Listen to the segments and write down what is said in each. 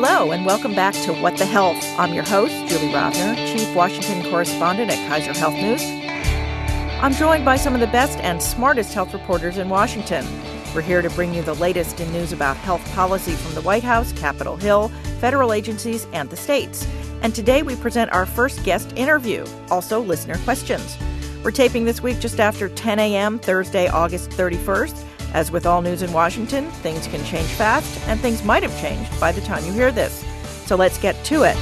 Hello, and welcome back to What the Health. I'm your host, Julie Rovner, Chief Washington Correspondent at Kaiser Health News. I'm joined by some of the best and smartest health reporters in Washington. We're here to bring you the latest in news about health policy from the White House, Capitol Hill, federal agencies, and the states. And today we present our first guest interview, also listener questions. We're taping this week just after 10 a.m., Thursday, August 31st. As with all news in Washington, things can change fast, and things might have changed by the time you hear this. So let's get to it.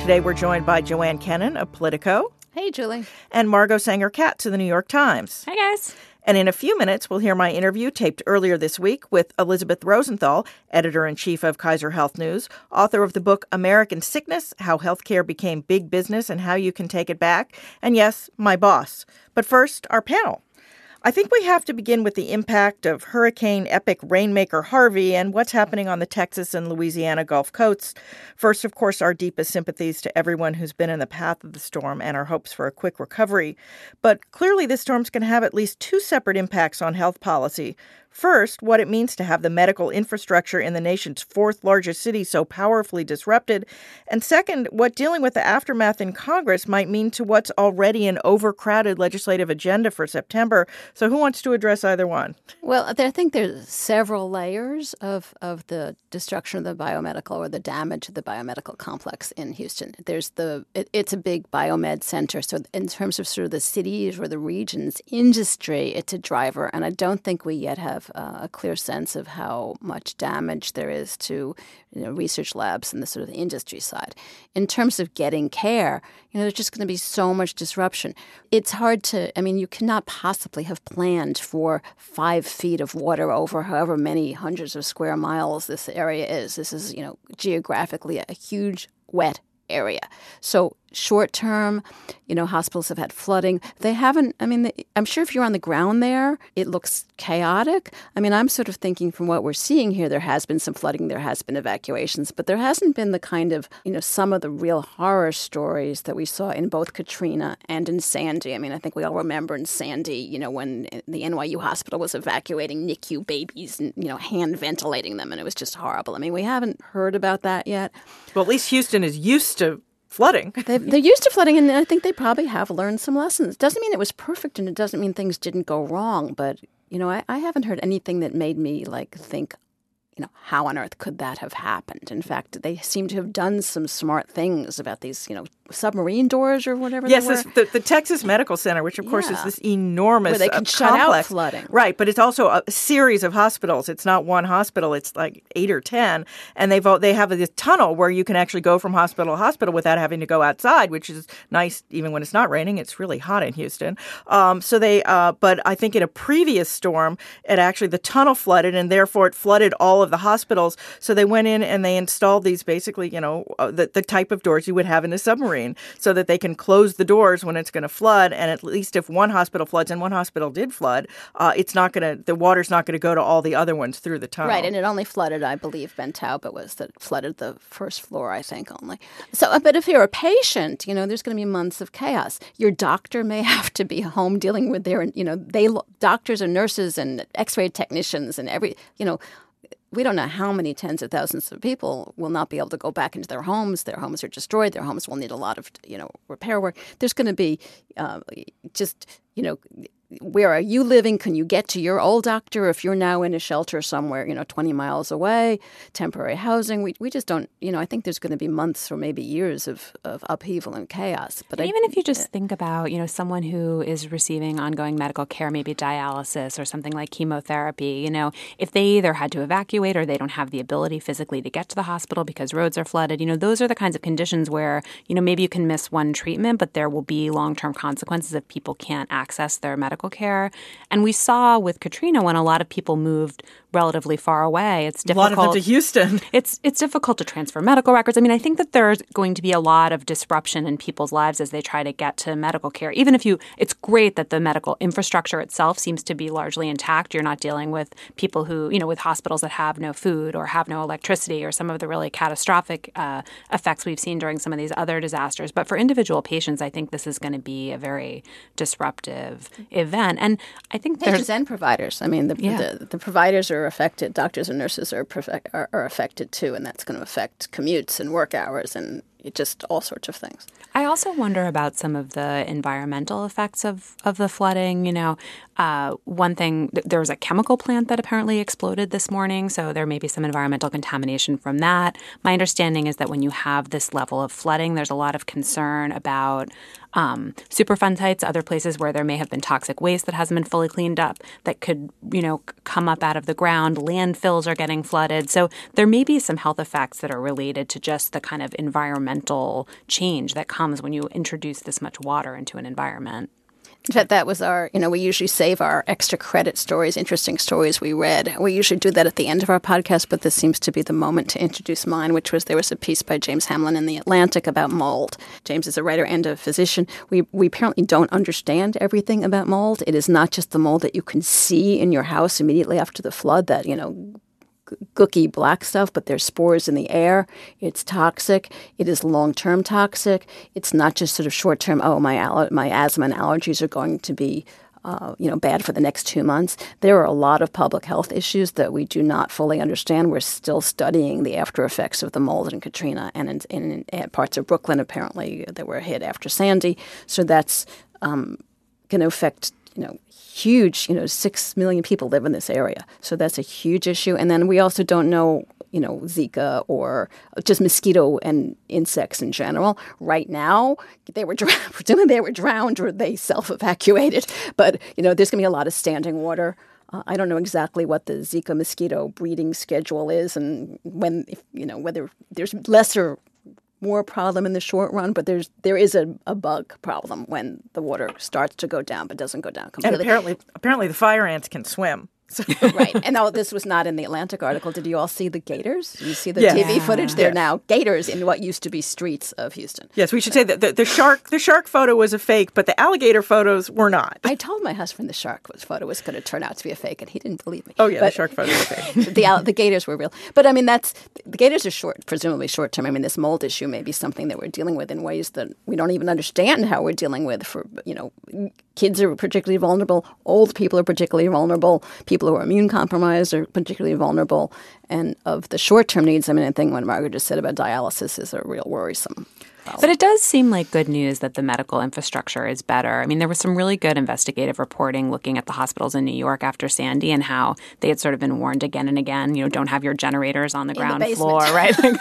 Today we're joined by Joanne Kenen of Politico. Hey, Julie. And Margot Sanger Katz of the New York Times. Hey, guys. And in a few minutes, we'll hear my interview taped earlier this week with Elizabeth Rosenthal, editor in chief of Kaiser Health News, author of the book American Sickness How Healthcare Became Big Business and How You Can Take It Back. And yes, my boss. But first, our panel. I think we have to begin with the impact of Hurricane Epic Rainmaker Harvey and what's happening on the Texas and Louisiana Gulf Coasts. First, of course, our deepest sympathies to everyone who's been in the path of the storm and our hopes for a quick recovery. But clearly, this storm's going to have at least two separate impacts on health policy. First, what it means to have the medical infrastructure in the nation's fourth largest city so powerfully disrupted. And second, what dealing with the aftermath in Congress might mean to what's already an overcrowded legislative agenda for September. So, who wants to address either one? Well, I think there's several layers of, of the destruction of the biomedical or the damage of the biomedical complex in Houston. There's the it, it's a big biomed center. So, in terms of sort of the cities or the regions industry, it's a driver. And I don't think we yet have have uh, a clear sense of how much damage there is to you know, research labs and the sort of industry side. In terms of getting care, you know, there's just going to be so much disruption. It's hard to, I mean, you cannot possibly have planned for five feet of water over however many hundreds of square miles this area is. This is, you know, geographically a huge wet area. So short term, you know, hospitals have had flooding. They haven't, I mean, I'm sure if you're on the ground there, it looks chaotic. I mean, I'm sort of thinking from what we're seeing here, there has been some flooding, there has been evacuations, but there hasn't been the kind of, you know, some of the real horror stories that we saw in both Katrina and in Sandy. I mean, I think we all remember in Sandy, you know, when the NYU hospital was evacuating NICU babies and, you know, hand ventilating them, and it was just horrible. I mean, we haven't heard about that yet. Well, at least Houston is used to flooding. they, are used to flooding, and I think they probably have learned some lessons. Doesn't mean it was perfect, and it doesn't mean things didn't go wrong. But you know, I, I haven't heard anything that made me like think, you know, how on earth could that have happened? In fact, they seem to have done some smart things about these, you know, submarine doors or whatever. Yes, this, the, the Texas Medical Center, which of course yeah. is this enormous where they can uh, shut complex. out flooding, right? But it's also a series of hospitals. It's not one hospital; it's like eight or ten, and they've they have this tunnel where you can actually go from hospital to hospital without having to go outside, which is nice even when it's not raining. It's really hot in Houston. Um, so they, uh, but I think in a previous storm, it actually the tunnel flooded, and therefore it flooded all of the hospitals. So they went in and they installed these basically, you know, uh, the, the type of doors you would have in a submarine, so that they can close the doors when it's going to flood. And at least if one hospital floods, and one hospital did flood, uh, it's not going to the water's not going to go to all the other ones through the tunnel. Right, and it only flooded, I believe, Ben but was that flooded the first floor, I think only. So, uh, but if you're a patient, you know, there's going to be months of chaos. Your doctor may have to be home dealing with their, you know, they doctors and nurses and X-ray technicians and every, you know we don't know how many tens of thousands of people will not be able to go back into their homes. Their homes are destroyed. Their homes will need a lot of, you know, repair work. There's going to be uh, just, you know, where are you living? Can you get to your old doctor if you're now in a shelter somewhere, you know, 20 miles away, temporary housing? We, we just don't, you know, I think there's going to be months or maybe years of, of upheaval and chaos. But I, even if you just think about, you know, someone who is receiving ongoing medical care, maybe dialysis or something like chemotherapy, you know, if they either had to evacuate or they don't have the ability physically to get to the hospital because roads are flooded, you know, those are the kinds of conditions where, you know, maybe you can miss one treatment, but there will be long term consequences if people can't access their medical medical care. And we saw with Katrina when a lot of people moved relatively far away. It's difficult. A lot of them to Houston. It's it's difficult to transfer medical records. I mean, I think that there's going to be a lot of disruption in people's lives as they try to get to medical care. Even if you, it's great that the medical infrastructure itself seems to be largely intact. You're not dealing with people who, you know, with hospitals that have no food or have no electricity or some of the really catastrophic uh, effects we've seen during some of these other disasters. But for individual patients, I think this is going to be a very disruptive event event. And I think Patients there's and providers. I mean, the, Yeah. the, the providers are affected. Doctors and nurses are, perfect, are are affected too, and that's going to affect commutes and work hours and just all sorts of things. I also wonder about some of the environmental effects of, of the flooding. You know, uh, one thing, there was a chemical plant that apparently exploded this morning, so there may be some environmental contamination from that. My understanding is that when you have this level of flooding, there's a lot of concern about um, Superfund sites, other places where there may have been toxic waste that hasn't been fully cleaned up that could, you know, come up out of the ground. Landfills are getting flooded. So there may be some health effects that are related to just the kind of environmental change that comes when you introduce this much water into an environment. In fact, that was our, you know, we usually save our extra credit stories, interesting stories we read. We usually do that at the end of our podcast, but this seems to be the moment to introduce mine, which was there was a piece by James Hamblin in The Atlantic about mold. James is a writer and a physician. We, we apparently don't understand everything about mold. It is not just the mold that you can see in your house immediately after the flood that, you know, gooky black stuff, but there's spores in the air. It's toxic. It is long term toxic. It's not just sort of short term. Oh, my my asthma and allergies are going to be. Uh, you know, bad for the next two months. There are a lot of public health issues that we do not fully understand. We're still studying the after effects of the mold in Katrina and in, in, in parts of Brooklyn, apparently, that were hit after Sandy. So that's um, going to affect you know huge you know six million people live in this area. So that's a huge issue. And then we also don't know you know zika or just mosquito and insects in general. Right now they were presumably they were drowned or they self-evacuated. But you know there's going to be a lot of standing water. Uh, I don't know exactly what the Zika mosquito breeding schedule is, and when you know whether there's lesser more problem in the short run, but there's there is a, a bug problem when the water starts to go down but doesn't go down completely. And apparently, apparently the fire ants can swim. So right. And now this was not in the Atlantic article. Did you all see the gators? You see the Yeah. TV Yeah. footage? They're Yeah. now gators in what used to be streets of Houston. yes, we should say that the, the shark the shark photo was a fake, but the alligator photos were not. I told my husband the shark was photo was going to turn out to be a fake, and he didn't believe me. Oh yeah, the shark photo was fake. the the gators were real. But I mean, that's the gators are short, presumably short term. I mean, this mold issue may be something that we're dealing with in ways that we don't even understand how we're dealing with. For you know, kids are particularly vulnerable. Old people are particularly vulnerable. People who are immune compromised are particularly vulnerable. And of the short term needs, I mean, I think what Margaret just said about dialysis is a real worrisome. But it does seem like good news that the medical infrastructure is better. I mean, there was some really good investigative reporting looking at the hospitals in New York after Sandy and how they had sort of been warned again and again, you know, don't have your generators on the the ground basement. floor, right? Like,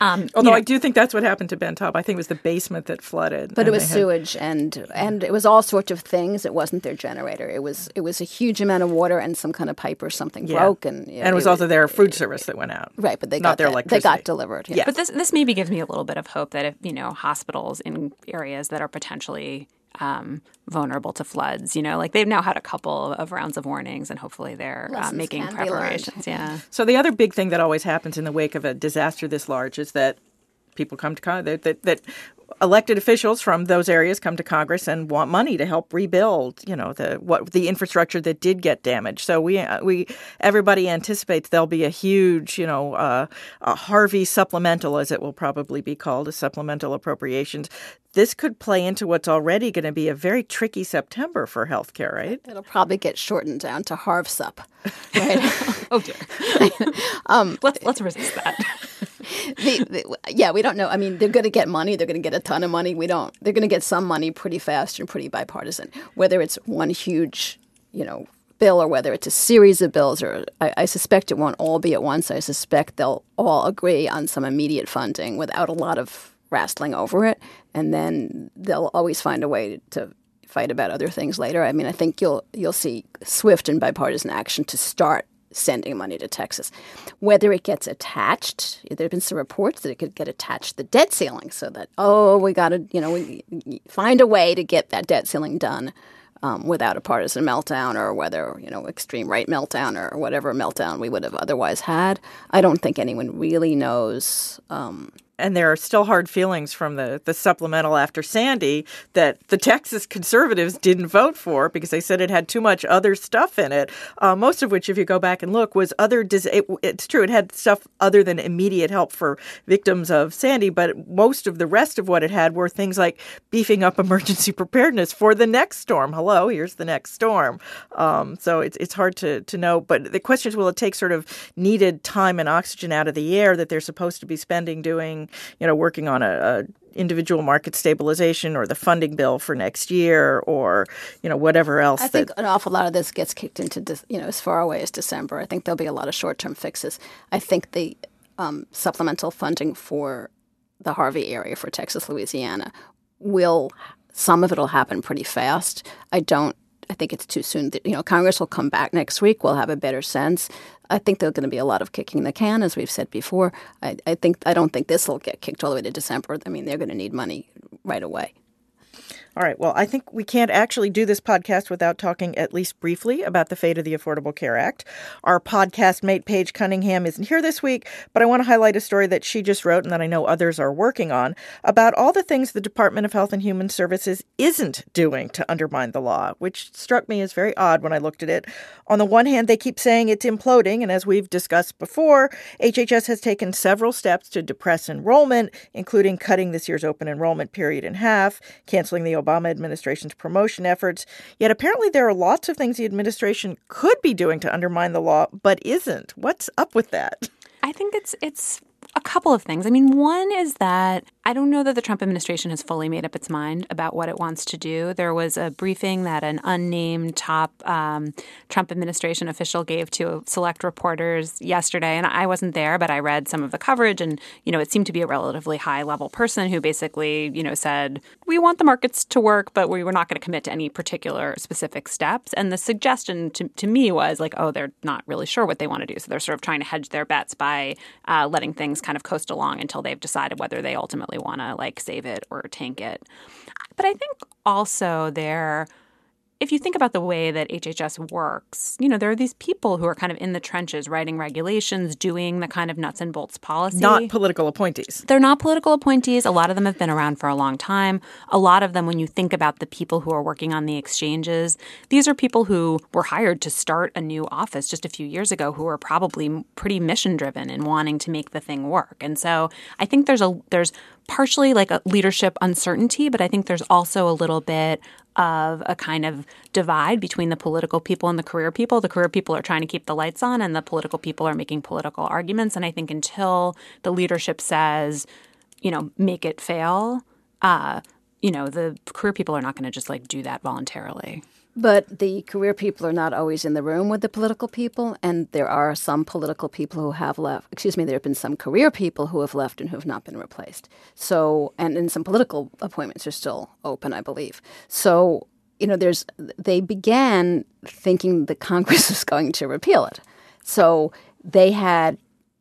um, Although you know, I do think that's what happened to Ben Taub. I think it was the basement that flooded. But it was they had- sewage and and it was all sorts of things. It wasn't their generator. It was it was a huge amount of water and some kind of pipe or something Yeah. broke and and it was also their food service that went out. right. But they not got their that- electricity. They got delivered. Yeah. But this this maybe gives me a little bit of hope that if you know hospitals in areas that are potentially um, vulnerable to floods, you know, like they've now had a couple of rounds of warnings, and hopefully they're uh, making can be learned. preparations. Yeah. So the other big thing that always happens in the wake of a disaster this large is that people come to Congress that, that, that elected officials from those areas come to Congress and want money to help rebuild, you know, the what the infrastructure that did get damaged. So we uh, we everybody anticipates there'll be a huge, you know, uh, a Harvey supplemental, as it will probably be called, a supplemental appropriations. This could play into what's already going to be a very tricky September for healthcare, right? It'll probably get shortened down to HarvSup. Right. Oh dear. let's let's resist that. The, the, yeah, we don't know. I mean, they're going to get money. They're going to get a ton of money. We don't. They're going to get some money pretty fast and pretty bipartisan. Whether it's one huge, you know, bill or whether it's a series of bills, or I, I suspect it won't all be at once. I suspect they'll all agree on some immediate funding without a lot of wrestling over it, and then they'll always find a way to fight about other things later. I mean, I think you'll you'll see swift and bipartisan action to start sending money to Texas. Whether it gets attached, there have been some reports that it could get attached to the debt ceiling, so that oh, we got to you know we find a way to get that debt ceiling done. Um, without a partisan meltdown, or whether you know extreme right meltdown, or whatever meltdown we would have otherwise had, I don't think anyone really knows um, and there are still hard feelings from the, the supplemental after Sandy that the Texas conservatives didn't vote for because they said it had too much other stuff in it. Uh, most of which, if you go back and look, was other. Dis- it, it's true, it had stuff other than immediate help for victims of Sandy, but most of the rest of what it had were things like beefing up emergency preparedness for the next storm. Hello, here's the next storm. Um, so it's it's hard to to know. But the question is, will it take sort of needed time and oxygen out of the air that they're supposed to be spending doing, you know, working on a, a individual market stabilization or the funding bill for next year or you know whatever else. I think an awful lot of this gets kicked into you know as far away as December. I think there'll be a lot of short term fixes. I think the um, supplemental funding for the Harvey area for Texas, Louisiana will some of it will happen pretty fast. I don't. I think it's too soon. You know, Congress will come back next week. We'll have a better sense. I think there's going to be a lot of kicking the can, as we've said before. I, I think I don't think this will get kicked all the way to December. I mean, they're going to need money right away. All right. Well, I think we can't actually do this podcast without talking at least briefly about the fate of the Affordable Care Act. Our podcast mate, Paige Cunningham, isn't here this week, but I want to highlight a story that she just wrote and that I know others are working on about all the things the Department of Health and Human Services isn't doing to undermine the law, which struck me as very odd when I looked at it. On the one hand, they keep saying it's imploding, and as we've discussed before, HHS has taken several steps to depress enrollment, including cutting this year's open enrollment period in half, canceling the Obama administration's promotion efforts. Yet apparently there are lots of things the administration could be doing to undermine the law, but isn't. What's up with that? I think it's it's a couple of things. I mean, one is that I don't know that the Trump administration has fully made up its mind about what it wants to do. There was a briefing that an unnamed top um, Trump administration official gave to select reporters yesterday, and I wasn't there, but I read some of the coverage, and you know, it seemed to be a relatively high level person who basically, you know, said we want the markets to work, but we were not going to commit to any particular specific steps. And the suggestion to, to me was like, oh, they're not really sure what they want to do, so they're sort of trying to hedge their bets by uh, letting things kind of coast along until they've decided whether they ultimately want to like save it or tank it. But I think also there if you think about the way that HHS works, you know, there are these people who are kind of in the trenches writing regulations, doing the kind of nuts and bolts policy. Not political appointees. They're not political appointees. A lot of them have been around for a long time. A lot of them, when you think about the people who are working on the exchanges, these are people who were hired to start a new office just a few years ago who are probably pretty mission driven and wanting to make the thing work. And so I think there's a there's partially like a leadership uncertainty, but I think there's also a little bit of a kind of divide between the political people and the career people. The career people are trying to keep the lights on, and the political people are making political arguments. And I think until the leadership says, you know, make it fail, uh, you know, the career people are not going to just like do that voluntarily. But the career people are not always in the room with the political people, and there are some political people who have left. Excuse me, there have been some career people who have left and who have not been replaced. So, and, and some political appointments are still open, I believe. So, you know, there's they began thinking the Congress was going to repeal it. So they had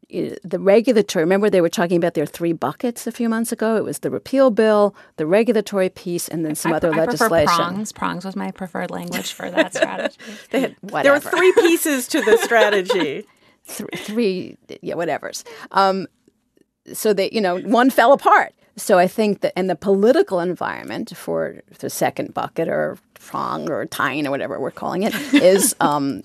the regulatory remember they were talking about their three buckets a few months ago? It was the repeal bill the regulatory piece and then some I, other I legislation. prongs. Prongs was my preferred language for that strategy. Had, there were three pieces to the strategy. Three, three yeah whatever's. Um, so they you know one fell apart. So i think that in the political environment for the second bucket or prong or tine or whatever we're calling it is um,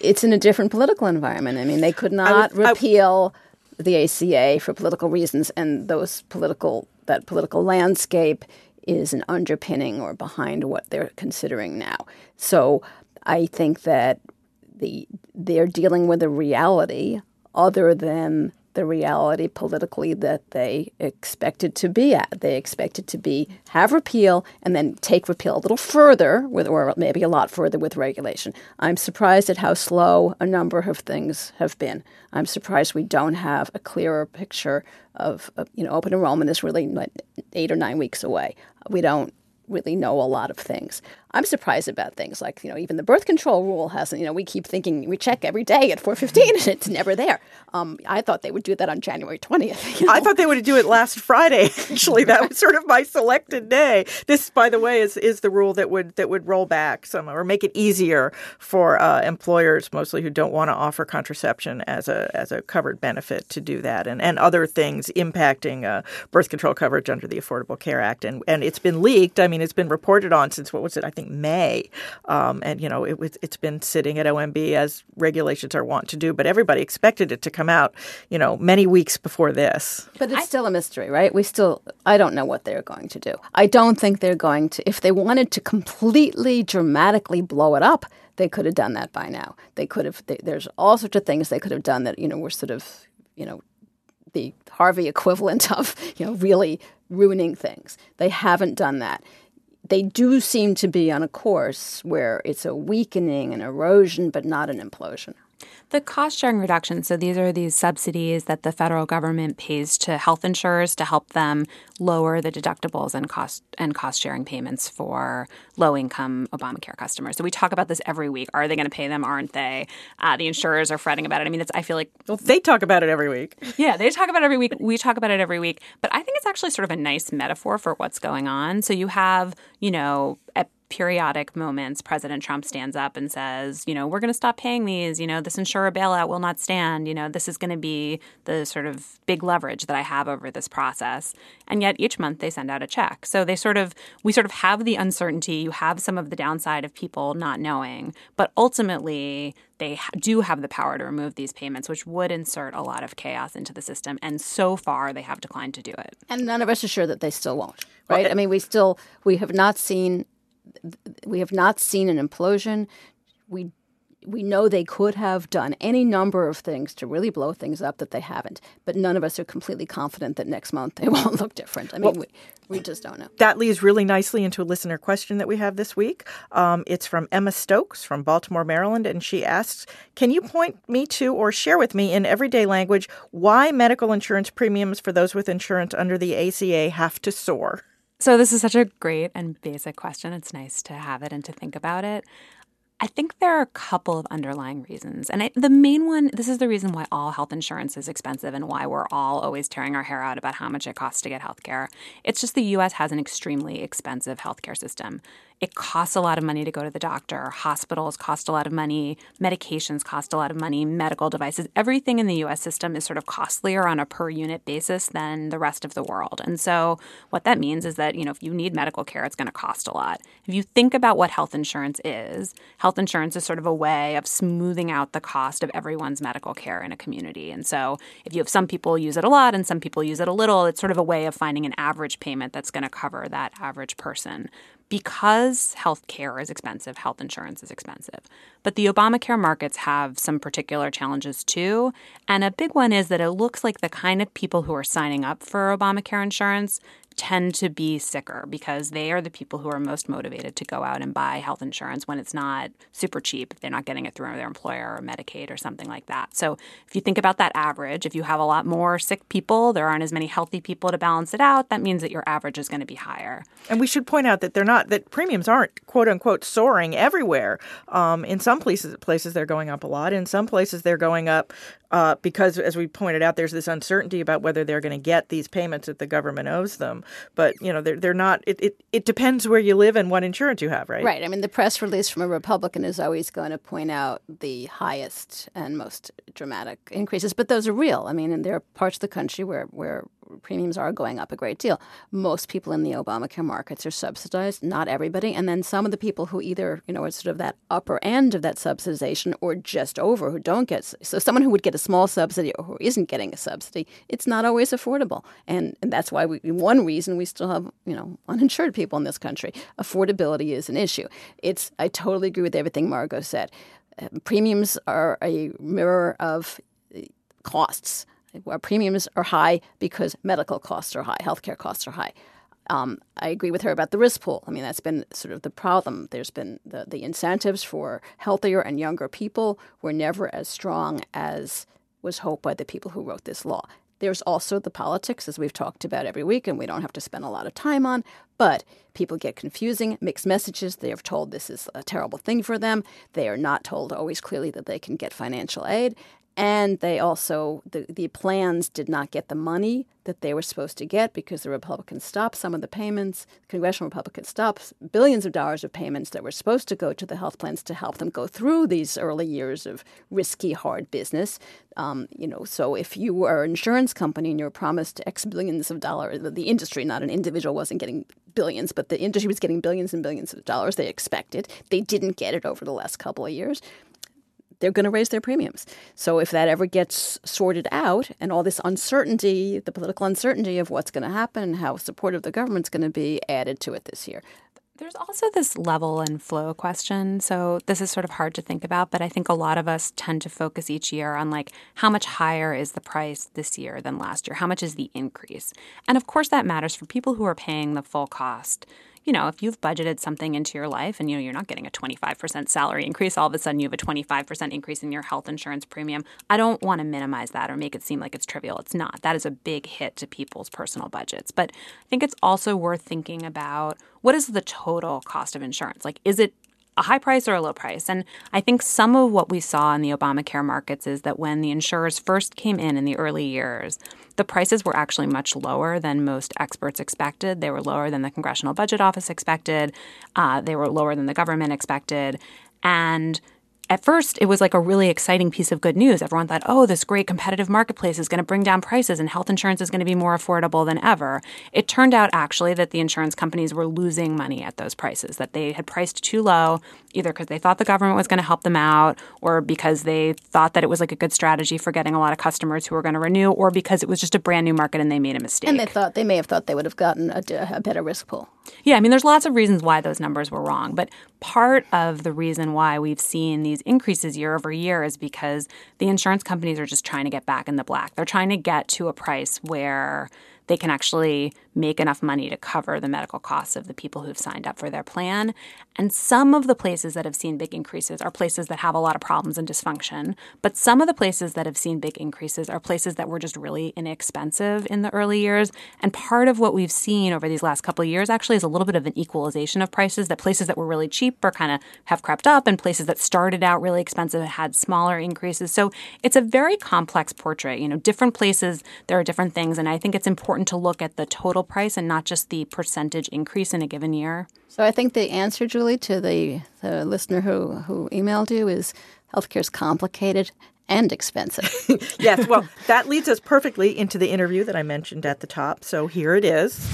it's in a different political environment. I mean, they could not repeal I, the ACA for political reasons, and those political that political landscape is an underpinning or behind what they're considering now. So I think that the they're dealing with a reality other than the reality politically that they expected to be at. They expected to be have repeal and then take repeal a little further with or maybe a lot further with regulation. I'm surprised at how slow a number of things have been. I'm surprised we don't have a clearer picture of, of you know open enrollment is really like 8 or 9 weeks away. We don't really know a lot of things. I'm surprised about things like, you know, even the birth control rule hasn't, you know, we keep thinking we check every day at 415 and it's never there. Um, I thought they would do that on January 20th. You know? I thought they would do it last Friday. Actually, that was sort of my selected day. This, by the way, is, is the rule that would that would roll back some or make it easier for uh, employers, mostly who don't want to offer contraception as a as a covered benefit, to do that, and and other things impacting uh, birth control coverage under the Affordable Care Act. And and it's been leaked. I mean, it's been reported on since what was it? I think think May, um, and you know it was it's been sitting at OMB as regulations are wont to do. But everybody expected it to come out, you know, many weeks before this. But it's I, still a mystery, right? We still I don't know what they're going to do. I don't think they're going to. If they wanted to completely dramatically blow it up, they could have done that by now. They could have. They, there's all sorts of things they could have done that you know were sort of you know the Harvey equivalent of you know really ruining things. They haven't done that they do seem to be on a course where it's a weakening and erosion, but not an implosion. The cost sharing reduction, so these are these subsidies that the federal government pays to health insurers to help them lower the deductibles and cost and cost sharing payments for low income Obamacare customers. So we talk about this every week. Are they going to pay them? Aren't they? Uh, the insurers are fretting about it. I mean, I feel like well, they talk about it every week. Yeah, they talk about it every week. We talk about it every week. But I think it's actually sort of a nice metaphor for what's going on. So you have, you know, at periodic moments, President Trump stands up and says, you know, we're going to stop paying these. You know, this insurer bailout will not stand. You know, this is going to be the sort of big leverage that I have over this process. And yet each month they send out a check. So they sort of, we sort of have the uncertainty. You have some of the downside of people not knowing. But ultimately, they do have the power to remove these payments, which would insert a lot of chaos into the system. And so far, they have declined to do it. And none of us are sure that they still won't, right? Well, I mean, we still, we have not seen we have not seen an implosion. We we know they could have done any number of things to really blow things up that they haven't, but none of us are completely confident that next month they won't look different. I mean, well, we, we just don't know. That leads really nicely into a listener question that we have this week. Um, it's from Emma Stokes from Baltimore, Maryland, and she asks Can you point me to or share with me in everyday language why medical insurance premiums for those with insurance under the ACA have to soar? So, this is such a great and basic question. It's nice to have it and to think about it. I think there are a couple of underlying reasons. And I, the main one this is the reason why all health insurance is expensive and why we're all always tearing our hair out about how much it costs to get health care. It's just the US has an extremely expensive healthcare system it costs a lot of money to go to the doctor. Hospitals cost a lot of money. Medications cost a lot of money. Medical devices. Everything in the US system is sort of costlier on a per unit basis than the rest of the world. And so what that means is that, you know, if you need medical care, it's going to cost a lot. If you think about what health insurance is, health insurance is sort of a way of smoothing out the cost of everyone's medical care in a community. And so if you have some people use it a lot and some people use it a little, it's sort of a way of finding an average payment that's going to cover that average person because health care is expensive, health insurance is expensive. But the Obamacare markets have some particular challenges too. And a big one is that it looks like the kind of people who are signing up for Obamacare insurance tend to be sicker because they are the people who are most motivated to go out and buy health insurance when it's not super cheap, if they're not getting it through their employer or Medicaid or something like that. So if you think about that average, if you have a lot more sick people, there aren't as many healthy people to balance it out, that means that your average is going to be higher. And we should point out that they're not that premiums aren't quote unquote soaring everywhere. Um, in some places places they're going up a lot. In some places they're going up uh, because, as we pointed out, there's this uncertainty about whether they're going to get these payments that the government owes them. But you know, they're they're not. It, it it depends where you live and what insurance you have, right? Right. I mean, the press release from a Republican is always going to point out the highest and most dramatic increases, but those are real. I mean, and there are parts of the country where where premiums are going up a great deal. Most people in the Obamacare markets are subsidized, not everybody. And then some of the people who either, you know, are sort of that upper end of that subsidization or just over who don't get so someone who would get a small subsidy or who isn't getting a subsidy, it's not always affordable. And and that's why we one reason we still have, you know, uninsured people in this country. Affordability is an issue. It's I totally agree with everything Margot said. Premiums are a mirror of uh, costs. Our premiums are high because medical costs are high, healthcare costs are high. Um, I agree with her about the risk pool. I mean, that's been sort of the problem. There's been the, the incentives for healthier and younger people were never as strong as was hoped by the people who wrote this law. There's also the politics, as we've talked about every week, and we don't have to spend a lot of time on. But people get confusing, mixed messages. They are told this is a terrible thing for them. They are not told always clearly that they can get financial aid and they also the, the plans did not get the money that they were supposed to get because the republicans stopped some of the payments. The congressional republicans stopped billions of dollars of payments that were supposed to go to the health plans to help them go through these early years of risky hard business. Um, you know so if you were an insurance company and you were promised x billions of dollars the industry not an individual wasn't getting billions but the industry was getting billions and billions of dollars they expected. They didn't get it over the last couple of years they're going to raise their premiums. So if that ever gets sorted out and all this uncertainty, the political uncertainty of what's going to happen how supportive the government's going to be added to it this year. There's also this level and flow question. So this is sort of hard to think about, but I think a lot of us tend to focus each year on like how much higher is the price this year than last year? How much is the increase? And of course that matters for people who are paying the full cost you know, if you've budgeted something into your life and you know you're not getting a 25% salary increase, all of a sudden you have a 25% increase in your health insurance premium. I don't want to minimize that or make it seem like it's trivial. It's not. That is a big hit to people's personal budgets. But I think it's also worth thinking about what is the total cost of insurance? Like is it a high price or a low price. And I think some of what we saw in the Obamacare markets is that when the insurers first came in in the early years, the prices were actually much lower than most experts expected. They were lower than the Congressional Budget Office expected. Uh, they were lower than the government expected. And at first, it was like a really exciting piece of good news. Everyone thought, oh, this great competitive marketplace is going to bring down prices and health insurance is going to be more affordable than ever. It turned out actually that the insurance companies were losing money at those prices, that they had priced too low, either because they thought the government was going to help them out or because they thought that it was like a good strategy for getting a lot of customers who were going to renew or because it was just a brand new market and they made a mistake. And they thought they may have thought they would have gotten a, a better risk pool. Yeah, I mean, there's lots of reasons why those numbers were wrong, but part of the reason why we've seen these increases year over year is because the insurance companies are just trying to get back in the black. They're trying to get to a price where they can actually make enough money to cover the medical costs of the people who've signed up for their plan. And some of the places that have seen big increases are places that have a lot of problems and dysfunction. But some of the places that have seen big increases are places that were just really inexpensive in the early years. And part of what we've seen over these last couple of years actually is a little bit of an equalization of prices that places that were really cheap are kind of have crept up and places that started out really expensive had smaller increases. So it's a very complex portrait. You know, different places, there are different things. And I think it's important to look at the total price and not just the percentage increase in a given year. So I think the answer, Julie, to the, the listener who, who emailed you is healthcare is complicated and expensive. yes, well, that leads us perfectly into the interview that I mentioned at the top. So here it is.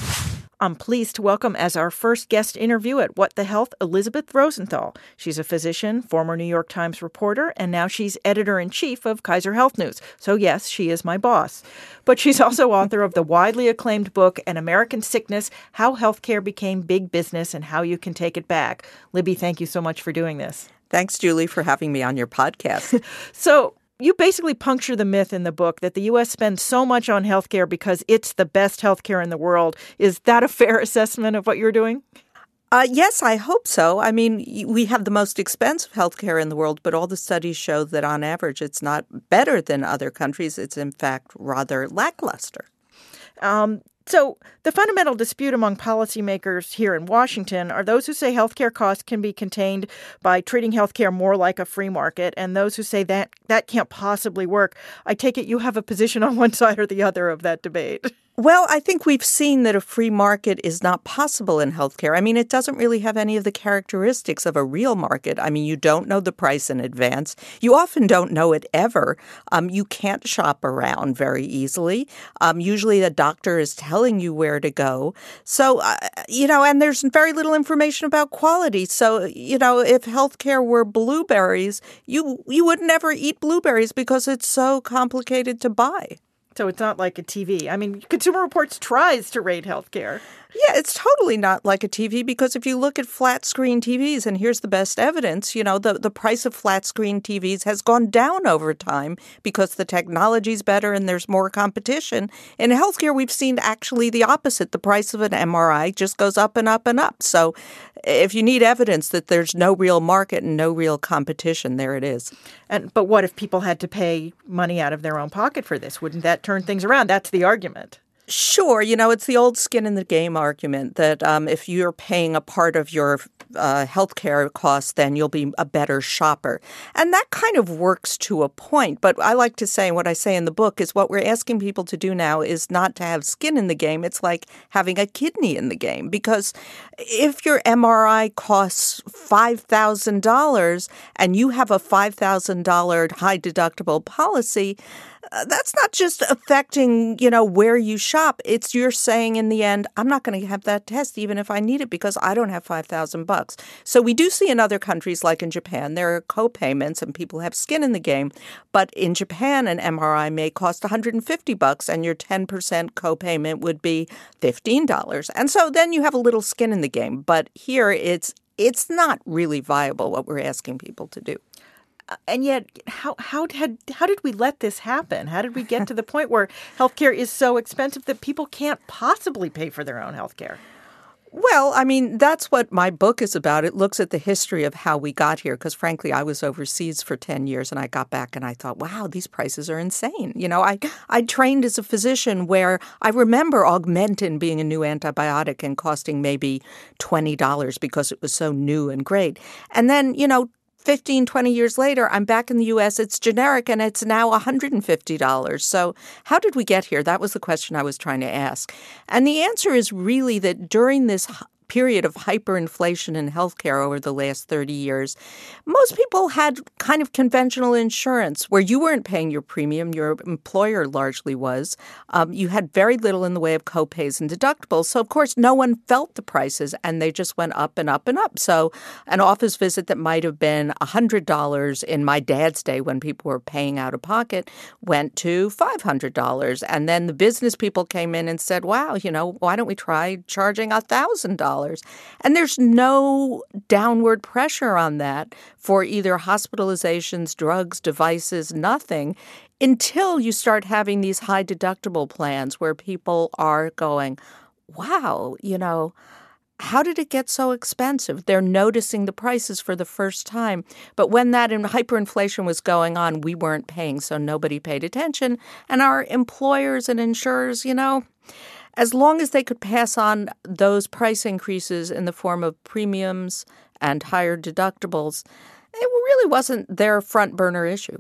I'm pleased to welcome as our first guest interview at What the Health Elizabeth Rosenthal. She's a physician, former New York Times reporter, and now she's editor in chief of Kaiser Health News. So, yes, she is my boss. But she's also author of the widely acclaimed book, An American Sickness How Healthcare Became Big Business and How You Can Take It Back. Libby, thank you so much for doing this. Thanks, Julie, for having me on your podcast. so, you basically puncture the myth in the book that the U.S. spends so much on healthcare because it's the best healthcare in the world. Is that a fair assessment of what you're doing? Uh, yes, I hope so. I mean, we have the most expensive healthcare in the world, but all the studies show that on average it's not better than other countries. It's in fact rather lackluster. Um, so, the fundamental dispute among policymakers here in Washington are those who say healthcare costs can be contained by treating healthcare more like a free market, and those who say that that can't possibly work. I take it you have a position on one side or the other of that debate. Well, I think we've seen that a free market is not possible in healthcare. I mean, it doesn't really have any of the characteristics of a real market. I mean, you don't know the price in advance. You often don't know it ever. Um, you can't shop around very easily. Um, usually, the doctor is telling you where to go. So, uh, you know, and there's very little information about quality. So, you know, if healthcare were blueberries, you you would never eat blueberries because it's so complicated to buy. So it's not like a TV. I mean, Consumer Reports tries to rate healthcare. Yeah, it's totally not like a TV because if you look at flat screen TVs, and here's the best evidence, you know, the, the price of flat screen TVs has gone down over time because the technology's better and there's more competition. In healthcare, we've seen actually the opposite. The price of an MRI just goes up and up and up. So if you need evidence that there's no real market and no real competition, there it is. And but what if people had to pay money out of their own pocket for this? Wouldn't that turn things around? That's the argument. Sure, you know, it's the old skin in the game argument that um, if you're paying a part of your uh, healthcare costs, then you'll be a better shopper. And that kind of works to a point. But I like to say, what I say in the book is what we're asking people to do now is not to have skin in the game. It's like having a kidney in the game. Because if your MRI costs $5,000 and you have a $5,000 high deductible policy, Uh, that's not just affecting, you know, where you shop. It's you're saying in the end, I'm not going to have that test even if I need it because I don't have 5,000 bucks. So we do see in other countries like in Japan, there are co-payments and people have skin in the game. But in Japan, an MRI may cost 150 bucks and your 10% co-payment would be $15. And so then you have a little skin in the game. But here it's it's not really viable what we're asking people to do and yet how how had how did we let this happen? How did we get to the point where healthcare is so expensive that people can't possibly pay for their own healthcare? Well, I mean, that's what my book is about. It looks at the history of how we got here because frankly, I was overseas for 10 years and I got back and I thought, "Wow, these prices are insane." You know, I I trained as a physician where I remember Augmentin being a new antibiotic and costing maybe $20 because it was so new and great. And then, you know, 15, 20 years later, I'm back in the US, it's generic and it's now $150. So, how did we get here? That was the question I was trying to ask. And the answer is really that during this period of hyperinflation in healthcare over the last 30 years, most people had kind of conventional insurance where you weren't paying your premium, your employer largely was. Um, you had very little in the way of copays and deductibles. So, of course, no one felt the prices and they just went up and up and up. So, an office visit that might have been $100 in my dad's day when people were paying out of pocket went to $500. And then the business people came in and said, wow, you know, why don't we try charging $1,000? And there's no downward pressure on that for either hospitalizations, drugs, devices, nothing until you start having these high deductible plans where people are going, wow, you know, how did it get so expensive? They're noticing the prices for the first time. But when that hyperinflation was going on, we weren't paying, so nobody paid attention. And our employers and insurers, you know, as long as they could pass on those price increases in the form of premiums and higher deductibles, it really wasn't their front burner issue.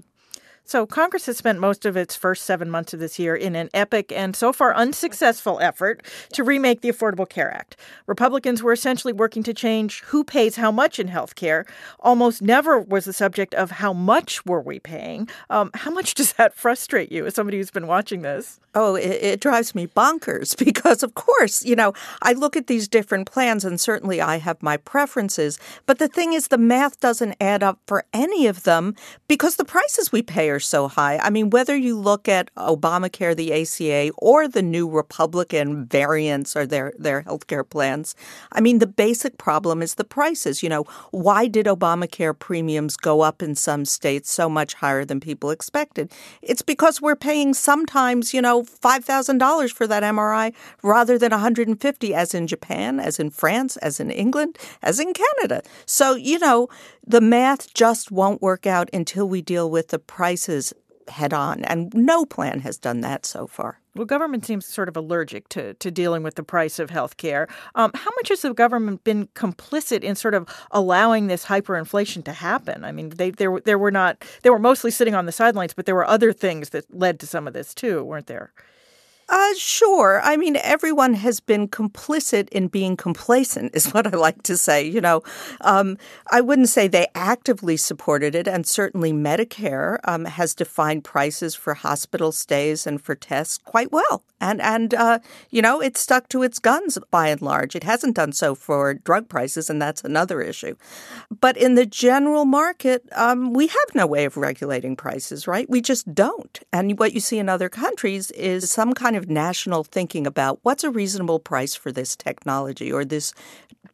So, Congress has spent most of its first seven months of this year in an epic and so far unsuccessful effort to remake the Affordable Care Act. Republicans were essentially working to change who pays how much in health care. Almost never was the subject of how much were we paying. Um, how much does that frustrate you as somebody who's been watching this? Oh, it, it, drives me bonkers because, of course, you know, I look at these different plans and certainly I have my preferences. But the thing is, the math doesn't add up for any of them because the prices we pay are so high. I mean, whether you look at Obamacare, the ACA, or the new Republican variants or their, their healthcare plans, I mean, the basic problem is the prices. You know, why did Obamacare premiums go up in some states so much higher than people expected? It's because we're paying sometimes, you know, $5,000 for that MRI rather than 150 as in Japan, as in France, as in England, as in Canada. So, you know, the math just won't work out until we deal with the prices head on. And no plan has done that so far. Well, government seems sort of allergic to, to dealing with the price of health care. Um, how much has the government been complicit in sort of allowing this hyperinflation to happen? I mean, they there there were not they were mostly sitting on the sidelines, but there were other things that led to some of this too, weren't there? Uh, sure. I mean, everyone has been complicit in being complacent, is what I like to say. You know, um, I wouldn't say they actively supported it, and certainly Medicare um, has defined prices for hospital stays and for tests quite well. And, and uh, you know, it stuck to its guns by and large. It hasn't done so for drug prices, and that's another issue. But in the general market, um, we have no way of regulating prices, right? We just don't. And what you see in other countries is some kind kind of national thinking about what's a reasonable price for this technology or this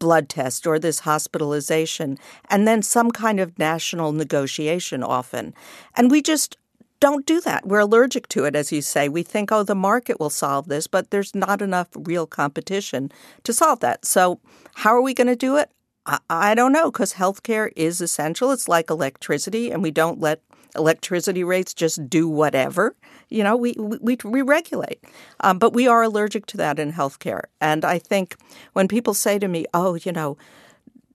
blood test or this hospitalization, and then some kind of national negotiation often. And we just don't do that. We're allergic to it, as you say. We think, oh, the market will solve this, but there's not enough real competition to solve that. So, how are we going to do it? I, I don't know, because healthcare is essential. It's like electricity, and we don't let electricity rates just do whatever. You know, we we, we regulate, um, but we are allergic to that in healthcare. And I think when people say to me, "Oh, you know,"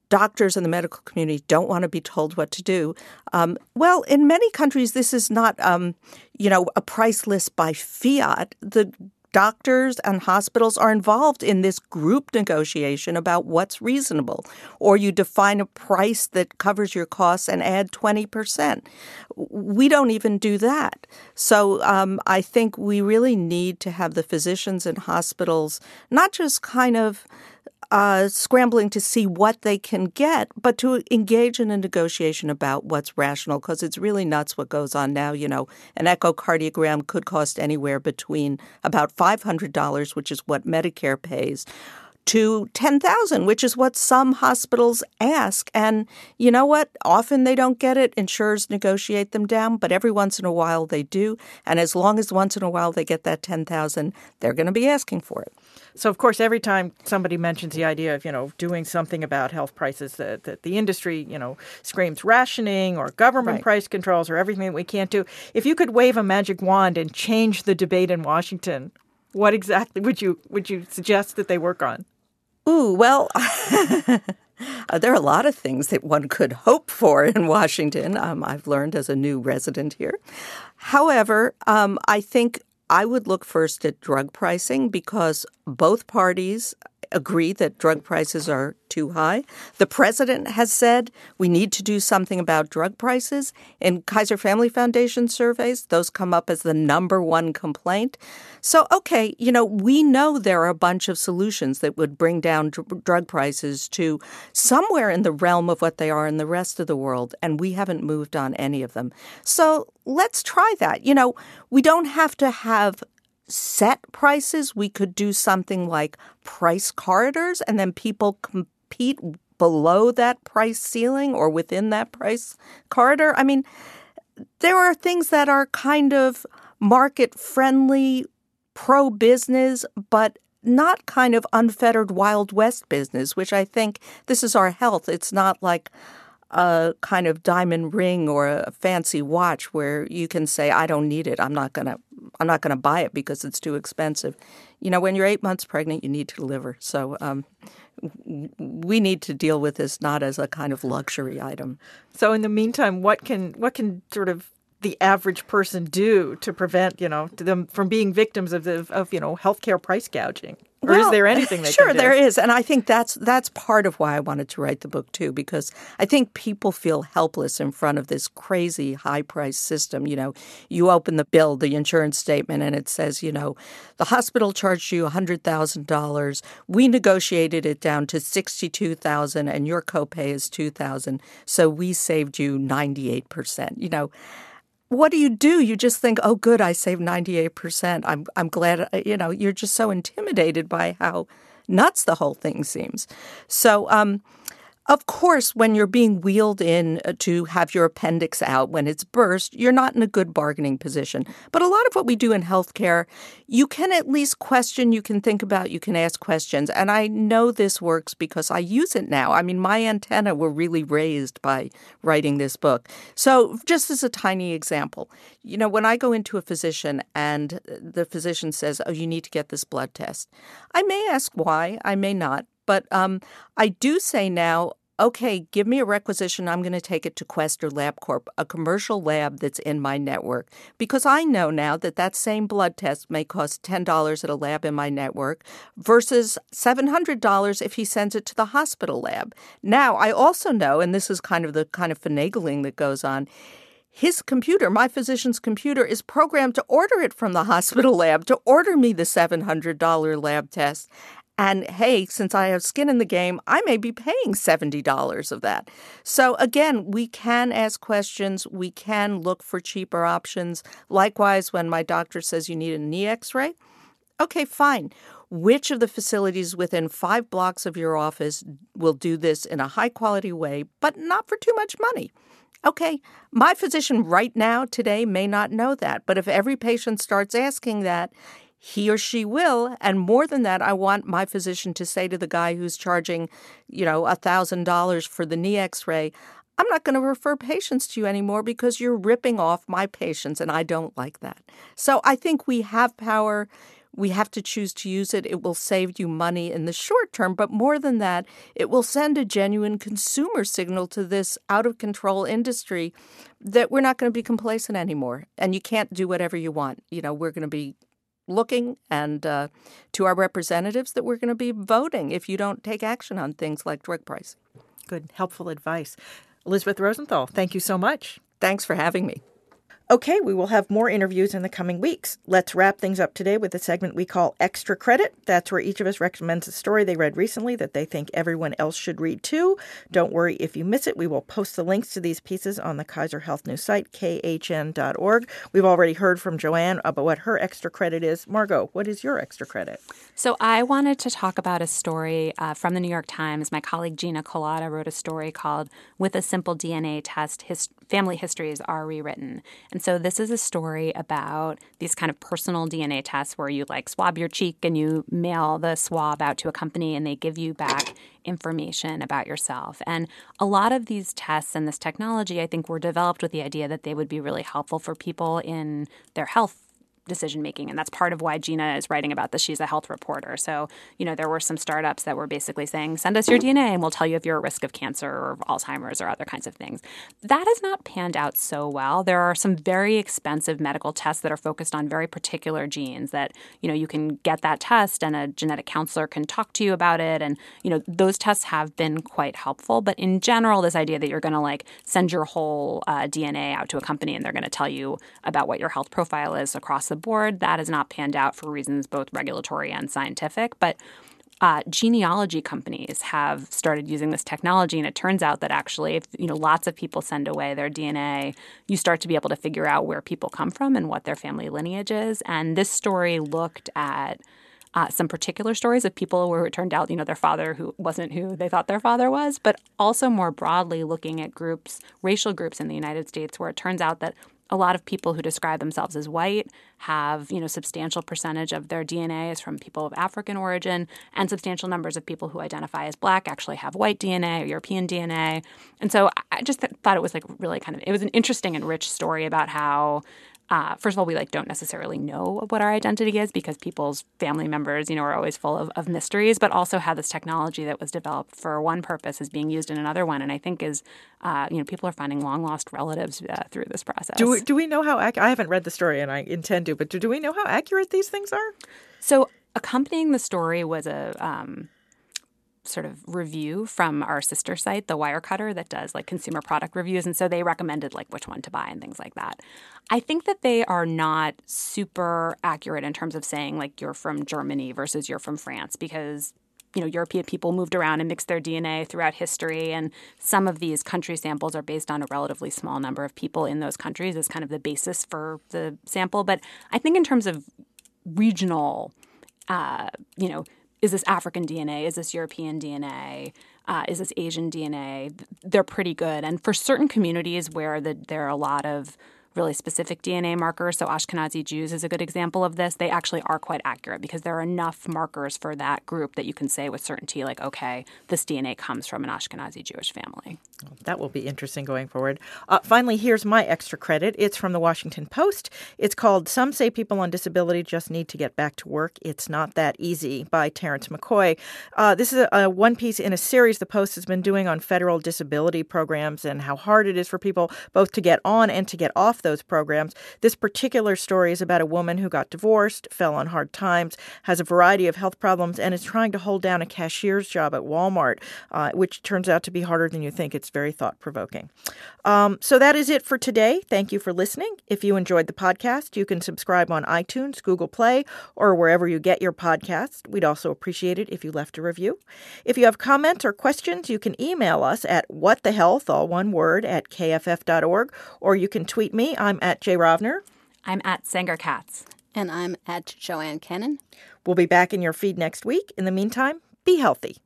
doctors in the medical community don't want to be told what to do. Um, well, in many countries, this is not, um, you know, a price list by fiat. The doctors and hospitals are involved in this group negotiation about what's reasonable, or you define a price that covers your costs and add 20%. We don't even do that. So um, I think we really need to have the physicians and hospitals not just kind of uh, scrambling to see what they can get, but to engage in a negotiation about what's rational because it's really nuts what goes on now. You know, an echocardiogram could cost anywhere between about $500, which is what Medicare pays, to 10,000, which is what some hospitals ask. And you know what? Often they don't get it. Insurers negotiate them down, but every once in a while they do. And as long as once in a while they get that 10,000, they're going to be asking for it. So, of course, every time somebody mentions the idea of, you know, doing something about health prices, that, that the industry, you know, screams rationing or government right. price controls or everything that we can't do. If you could wave a magic wand and change the debate in Washington, what exactly would you would you suggest that they work on? Ooh, well, uh, there are a lot of things that one could hope for in Washington. Um, I've learned as a new resident here. However, um, I think I would look first at drug pricing because both parties agree that drug prices are too high. The president has said we need to do something about drug prices. In Kaiser Family Foundation surveys, those come up as the number one complaint. So, okay, you know, we know there are a bunch of solutions that would bring down dr- drug prices to somewhere in the realm of what they are in the rest of the world, and we haven't moved on any of them. So, let's try that. You know, we don't have to have set prices. We could do something like price corridors, and then people compete below that price ceiling or within that price corridor. I mean, there are things that are kind of market friendly, pro business, but not kind of unfettered Wild West business, which I think this is our health. It's not like a kind of diamond ring or a fancy watch where you can say I don't need it. I'm not going to I'm not going to buy it because it's too expensive. You know, when you're 8 months pregnant, you need to deliver. So um, we need to deal with this not as a kind of luxury item. So in the meantime, what can what can sort of the average person do to prevent, you know, them from being victims of the of, you know, healthcare price gouging? Or well, is there anything they sure there is, and I think that's that's part of why I wanted to write the book too, because I think people feel helpless in front of this crazy high price system. You know, you open the bill, the insurance statement, and it says, you know, the hospital charged you hundred thousand dollars. We negotiated it down to sixty two thousand, and your copay is two thousand, so we saved you ninety eight percent. You know what do you do? You just think, oh, good, I saved 98%. I'm, I'm glad, uh, you know, you're just so intimidated by how nuts the whole thing seems. So, um, of course, when you're being wheeled in uh, to have your appendix out when it's burst, you're not in a good bargaining position. But a lot of what we do in healthcare, you can at least question, you can think about, you can ask questions. And I know this works because I use it now. I mean, my antenna were really raised by writing this book. So, just as a tiny example, you know, when I go into a physician and the physician says, Oh, you need to get this blood test, I may ask why, I may not. But um, I do say now, okay, give me a requisition. I'm going to take it to Quest or LabCorp, a commercial lab that's in my network, because I know now that that same blood test may cost $10 at a lab in my network versus $700 if he sends it to the hospital lab. Now, I also know, and this is kind of the kind of finagling that goes on, his computer, my physician's computer, is programmed to order it from the hospital lab, to order me the $700 lab test. And hey, since I have skin in the game, I may be paying $70 of that. So again, we can ask questions. We can look for cheaper options. Likewise, when my doctor says you need a knee x ray, Okay, fine. Which of the facilities within five blocks of your office will do this in a high quality way, but not for too much money? Okay, my physician right now today may not know that, but if every patient starts asking that, he or she will. And more than that, I want my physician to say to the guy who's charging, you know, a $1,000 for the knee x ray, I'm not going to refer patients to you anymore because you're ripping off my patients, and I don't like that. So I think we have power. We have to choose to use it. It will save you money in the short term, but more than that, it will send a genuine consumer signal to this out of control industry that we're not going to be complacent anymore. And you can't do whatever you want. You know, we're going to be looking and uh, to our representatives that we're going to be voting if you don't take action on things like drug pricing. Good, helpful advice. Elizabeth Rosenthal, thank you so much. Thanks for having me. Okay, we will have more interviews in the coming weeks. Let's wrap things up today with a segment we call Extra Credit. That's where each of us recommends a story they read recently that they think everyone else should read too. Don't worry if you miss it. We will post the links to these pieces on the Kaiser Health News site, khn.org. We've already heard from Joanne about what her extra credit is. Margot, what is your extra credit? So I wanted to talk about a story uh, from the New York Times. My colleague Gina Kolata wrote a story called With a Simple DNA Test, His- Family Histories Are Rewritten. And so this is a story about these kind of personal DNA tests where you like swab your cheek and you mail the swab out to a company and they give you back information about yourself. And a lot of these tests and this technology, I think, were developed with the idea that they would be really helpful for people in their health decision making. And that's part of why Gina is writing about this. She's a health reporter. So, you know, there were some startups that were basically saying, send us your DNA and we'll tell you if you're at risk of cancer or Alzheimer's or other kinds of things. That has not panned out so well. There are some very expensive medical tests that are focused on very particular genes that, you know, you can get that test and a genetic counselor can talk to you about it. And, you know, those tests have been quite helpful. But in general, this idea that you're going to like send your whole uh, DNA out to a company and they're going to tell you about what your health profile is across the board. That has not panned out for reasons both regulatory and scientific. But uh, genealogy companies have started using this technology, and it turns out that actually, if you know lots of people send away their DNA, you start to be able to figure out where people come from and what their family lineage is. And this story looked at uh, some particular stories of people where it turned out, you know, their father who wasn't who they thought their father was, but also more broadly looking at groups, racial groups in the United States, where it turns out that a lot of people who describe themselves as white have, you know, substantial percentage of their DNA is from people of African origin, and substantial numbers of people who identify as black actually have white DNA or European DNA. And so I just th- thought it was like really kind of it was an interesting and rich story about how uh, first of all, we like don't necessarily know what our identity is because people's family members, you know, are always full of, of mysteries. But also how this technology that was developed for one purpose is being used in another one, and I think is, uh, you know, people are finding long lost relatives uh, through this process. Do we, do we know how? Ac- I haven't read the story, and I intend to, but do, do we know how accurate these things are? So accompanying the story was a. Um, sort of review from our sister site, the Wirecutter, that does like consumer product reviews. And so they recommended like which one to buy and things like that. I think that they are not super accurate in terms of saying like you're from Germany versus you're from France because you know European people moved around and mixed their DNA throughout history, and some of these country samples are based on a relatively small number of people in those countries as kind of the basis for the sample. But I think in terms of regional, uh, you know, is this African DNA? Is this European DNA? Uh, is this Asian DNA? They're pretty good. And for certain communities where the, there are a lot of really specific DNA markers. So Ashkenazi Jews is a good example of this. They actually are quite accurate because there are enough markers for that group that you can say with certainty, like, okay, this DNA comes from an Ashkenazi Jewish family. That will be interesting going forward. Uh, finally, here's my extra credit. It's from the Washington Post. It's called Some Say People on Disability Just Need to Get Back to Work. It's Not That Easy by Terrence McCoy. Uh, this is a, a one piece in a series the Post has been doing on federal disability programs and how hard it is for people both to get on and to get off those programs. This particular story is about a woman who got divorced, fell on hard times, has a variety of health problems, and is trying to hold down a cashier's job at Walmart, uh, which turns out to be harder than you think. It's very thought provoking. Um, so that is it for today. Thank you for listening. If you enjoyed the podcast, you can subscribe on iTunes, Google Play, or wherever you get your podcast. We'd also appreciate it if you left a review. If you have comments or questions, you can email us at whatthehealth, all one word, at kff.org, or you can tweet me. I'm at Jay Rovner. I'm at Sanger Katz. And I'm at Joanne Kenen. We'll be back in your feed next week. In the meantime, be healthy.